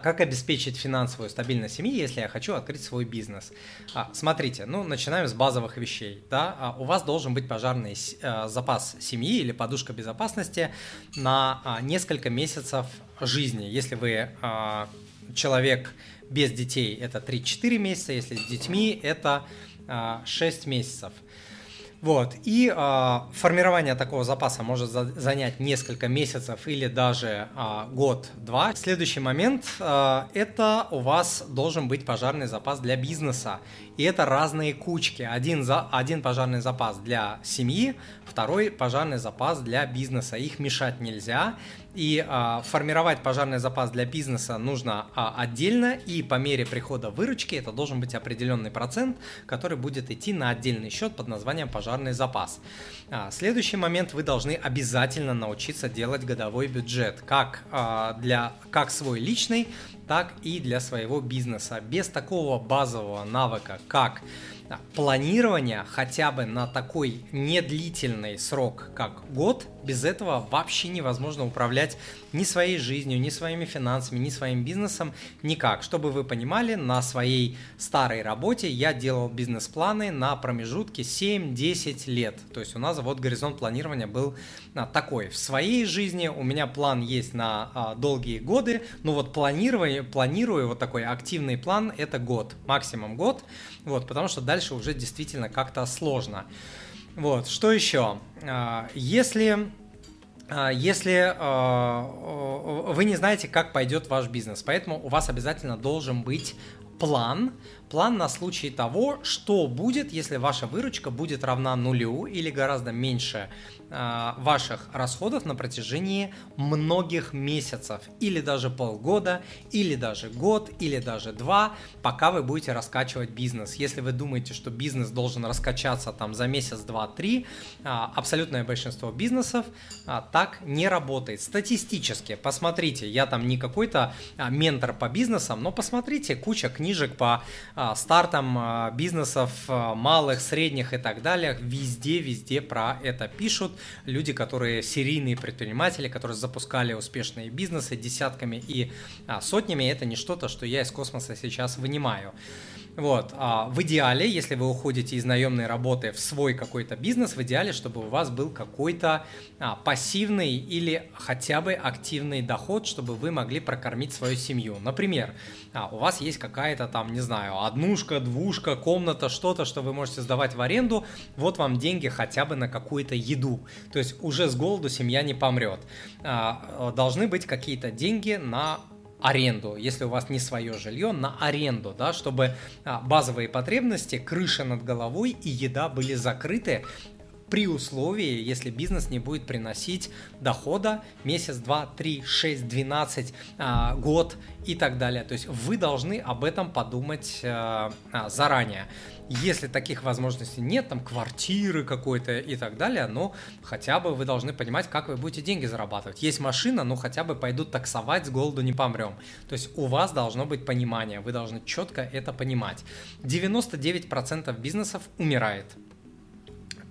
Как обеспечить финансовую стабильность семьи, если я хочу открыть свой бизнес? А, смотрите, ну начинаем с базовых вещей. Да? А, у вас должен быть пожарный а, запас семьи или подушка безопасности на а, несколько месяцев жизни. Если вы а, человек без детей, это 3-4 месяца, если с детьми, это а, 6 месяцев. Вот. И э, формирование такого запаса может за, занять несколько месяцев или даже э, год-два. Следующий момент э, это у вас должен быть пожарный запас для бизнеса. И это разные кучки. Один, за, один пожарный запас для семьи, второй пожарный запас для бизнеса. Их мешать нельзя. И а, формировать пожарный запас для бизнеса нужно а, отдельно, и по мере прихода выручки это должен быть определенный процент, который будет идти на отдельный счет под названием пожарный запас. А, следующий момент вы должны обязательно научиться делать годовой бюджет, как, а, для, как свой личный, так и для своего бизнеса. Без такого базового навыка, как планирование хотя бы на такой недлительный срок, как год, без этого вообще невозможно управлять ни своей жизнью, ни своими финансами, ни своим бизнесом, никак. Чтобы вы понимали, на своей старой работе я делал бизнес-планы на промежутке 7-10 лет. То есть у нас вот горизонт планирования был а, такой. В своей жизни у меня план есть на а, долгие годы, но вот планирование, планирую вот такой активный план это год, максимум год, вот, потому что дальше уже действительно как-то сложно. Вот, что еще? А, если а, если а, вы не знаете, как пойдет ваш бизнес, поэтому у вас обязательно должен быть план, план на случай того, что будет, если ваша выручка будет равна нулю или гораздо меньше э, ваших расходов на протяжении многих месяцев, или даже полгода, или даже год, или даже два, пока вы будете раскачивать бизнес. Если вы думаете, что бизнес должен раскачаться там за месяц, два, три, э, абсолютное большинство бизнесов э, так не работает. Статистически, посмотрите, я там не какой-то э, ментор по бизнесам, но посмотрите, куча книжек по а, стартом а, бизнесов а, малых, средних и так далее. Везде, везде про это пишут. Люди, которые серийные предприниматели, которые запускали успешные бизнесы десятками и сотнями. Это не что-то, что я из космоса сейчас вынимаю. Вот. А в идеале, если вы уходите из наемной работы в свой какой-то бизнес, в идеале, чтобы у вас был какой-то а, пассивный или хотя бы активный доход, чтобы вы могли прокормить свою семью. Например, а, у вас есть какая-то там, не знаю, однушка, двушка, комната, что-то, что вы можете сдавать в аренду, вот вам деньги хотя бы на какую-то еду. То есть уже с голоду семья не помрет. А, должны быть какие-то деньги на аренду, если у вас не свое жилье, на аренду, да, чтобы а, базовые потребности, крыша над головой и еда были закрыты при условии, если бизнес не будет приносить дохода месяц, два, три, шесть, двенадцать, а, год и так далее. То есть вы должны об этом подумать а, а, заранее. Если таких возможностей нет, там квартиры какой-то и так далее, но хотя бы вы должны понимать, как вы будете деньги зарабатывать. Есть машина, но хотя бы пойдут таксовать, с голоду не помрем. То есть у вас должно быть понимание, вы должны четко это понимать. 99% бизнесов умирает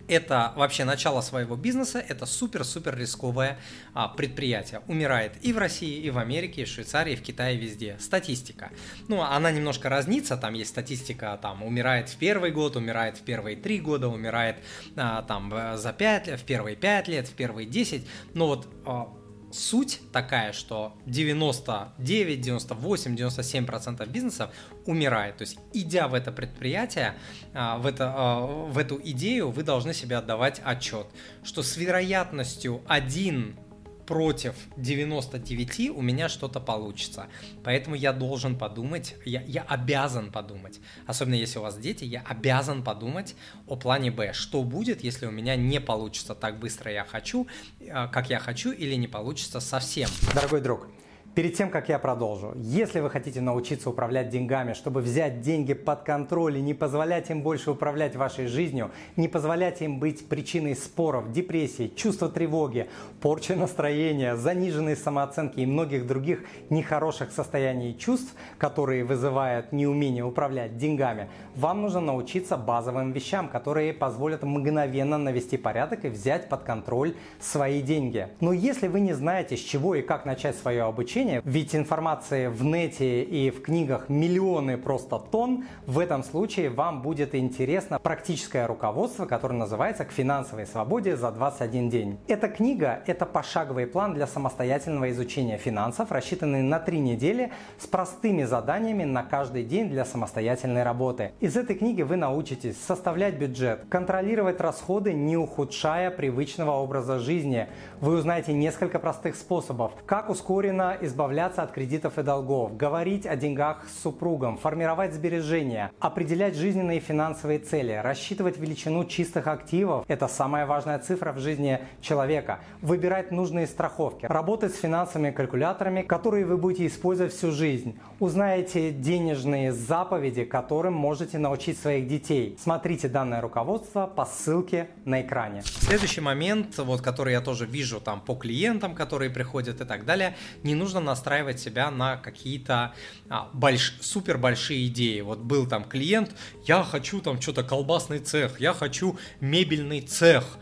это вообще начало своего бизнеса, это супер-супер рисковое а, предприятие. Умирает и в России, и в Америке, и в Швейцарии, и в Китае, везде. Статистика. Ну, она немножко разнится, там есть статистика, там, умирает в первый год, умирает в первые три года, умирает а, там за пять лет, в первые пять лет, в первые десять. Но вот а, суть такая, что 99, 98, 97% бизнесов умирает. То есть, идя в это предприятие, а, в, это, а, в эту идею, вы должны себе отдавать отчет, что с вероятностью 1 против 99 у меня что-то получится. Поэтому я должен подумать, я, я обязан подумать, особенно если у вас дети, я обязан подумать о плане Б. Что будет, если у меня не получится так быстро я хочу, э, как я хочу, или не получится совсем. Дорогой друг, Перед тем, как я продолжу, если вы хотите научиться управлять деньгами, чтобы взять деньги под контроль и не позволять им больше управлять вашей жизнью, не позволять им быть причиной споров, депрессии, чувства тревоги, порчи настроения, заниженной самооценки и многих других нехороших состояний и чувств, которые вызывают неумение управлять деньгами, вам нужно научиться базовым вещам, которые позволят мгновенно навести порядок и взять под контроль свои деньги. Но если вы не знаете, с чего и как начать свое обучение, изучения, ведь информации в нете и в книгах миллионы просто тонн, в этом случае вам будет интересно практическое руководство, которое называется «К финансовой свободе за 21 день». Эта книга – это пошаговый план для самостоятельного изучения финансов, рассчитанный на три недели с простыми заданиями на каждый день для самостоятельной работы. Из этой книги вы научитесь составлять бюджет, контролировать расходы, не ухудшая привычного образа жизни. Вы узнаете несколько простых способов, как ускоренно избавляться от кредитов и долгов, говорить о деньгах с супругом, формировать сбережения, определять жизненные финансовые цели, рассчитывать величину чистых активов – это самая важная цифра в жизни человека, выбирать нужные страховки, работать с финансовыми калькуляторами, которые вы будете использовать всю жизнь, узнаете денежные заповеди, которым можете научить своих детей. Смотрите данное руководство по ссылке на экране. Следующий момент, вот, который я тоже вижу там по клиентам, которые приходят и так далее, не нужно настраивать себя на какие-то а, больш... супер большие идеи. Вот был там клиент, я хочу там что-то колбасный цех, я хочу мебельный цех.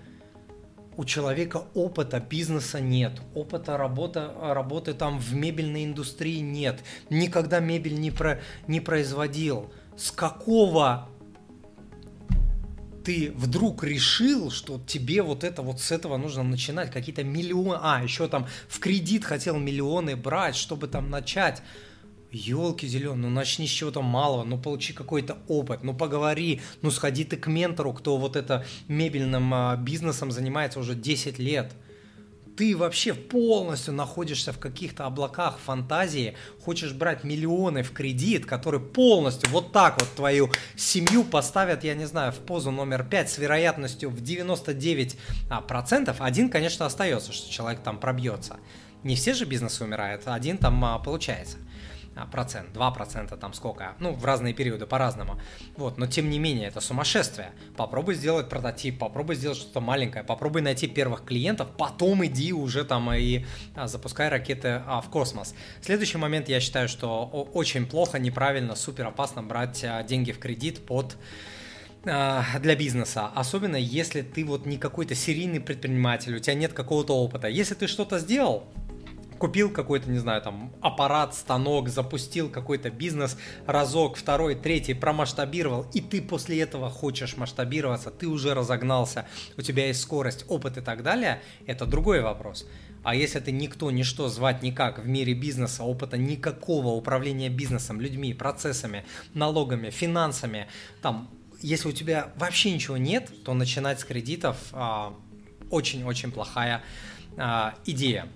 У человека опыта бизнеса нет, опыта работы, работы там в мебельной индустрии нет, никогда мебель не, про, не производил. С какого ты вдруг решил, что тебе вот это вот с этого нужно начинать, какие-то миллионы, а, еще там в кредит хотел миллионы брать, чтобы там начать. Елки зеленые, ну начни с чего-то малого, ну получи какой-то опыт, ну поговори, ну сходи ты к ментору, кто вот это мебельным а, бизнесом занимается уже 10 лет – ты вообще полностью находишься в каких-то облаках фантазии, хочешь брать миллионы в кредит, который полностью вот так вот твою семью поставят, я не знаю, в позу номер 5 с вероятностью в 99%, а, один, конечно, остается, что человек там пробьется. Не все же бизнесы умирают, один там а, получается. А, процент, 2 процента, там сколько, ну, в разные периоды по-разному. Вот, но тем не менее, это сумасшествие. Попробуй сделать прототип, попробуй сделать что-то маленькое, попробуй найти первых клиентов, потом иди уже там и а, запускай ракеты а, в космос. Следующий момент, я считаю, что очень плохо, неправильно, супер опасно брать а, деньги в кредит под а, для бизнеса, особенно если ты вот не какой-то серийный предприниматель, у тебя нет какого-то опыта. Если ты что-то сделал, купил какой-то, не знаю, там, аппарат, станок, запустил какой-то бизнес, разок, второй, третий, промасштабировал, и ты после этого хочешь масштабироваться, ты уже разогнался, у тебя есть скорость, опыт и так далее, это другой вопрос. А если ты никто, ничто, звать никак в мире бизнеса, опыта никакого управления бизнесом, людьми, процессами, налогами, финансами, там, если у тебя вообще ничего нет, то начинать с кредитов а, очень-очень плохая а, идея.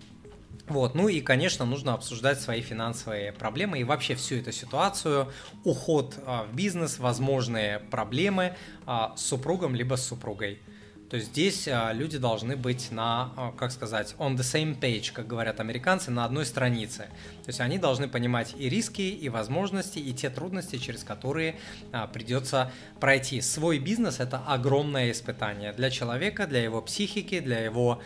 Вот. Ну и, конечно, нужно обсуждать свои финансовые проблемы и вообще всю эту ситуацию, уход а, в бизнес, возможные проблемы а, с супругом либо с супругой. То здесь а, люди должны быть на, а, как сказать, on the same page, как говорят американцы, на одной странице. То есть они должны понимать и риски, и возможности, и те трудности, через которые а, придется пройти. Свой бизнес – это огромное испытание для человека, для его психики, для его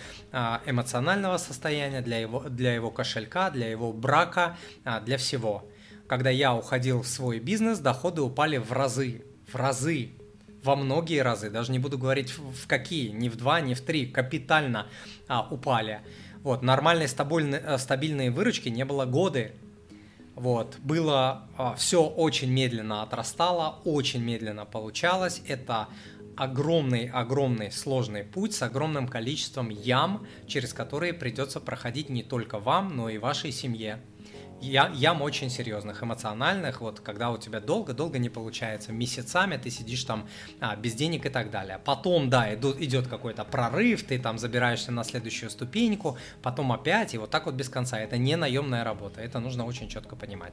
эмоционального состояния, для его, для его кошелька, для его брака, для всего. Когда я уходил в свой бизнес, доходы упали в разы, в разы, во многие разы, даже не буду говорить в какие, не в два, не в три, капитально а, упали. Вот, нормальной стабильной, э, стабильной выручки не было годы. Вот, было а, все очень медленно отрастало, очень медленно получалось. Это огромный-огромный сложный путь с огромным количеством ям, через которые придется проходить не только вам, но и вашей семье я, ям очень серьезных, эмоциональных, вот когда у тебя долго-долго не получается, месяцами ты сидишь там а, без денег и так далее. Потом, да, идут, идет какой-то прорыв, ты там забираешься на следующую ступеньку, потом опять, и вот так вот без конца. Это не наемная работа, это нужно очень четко понимать.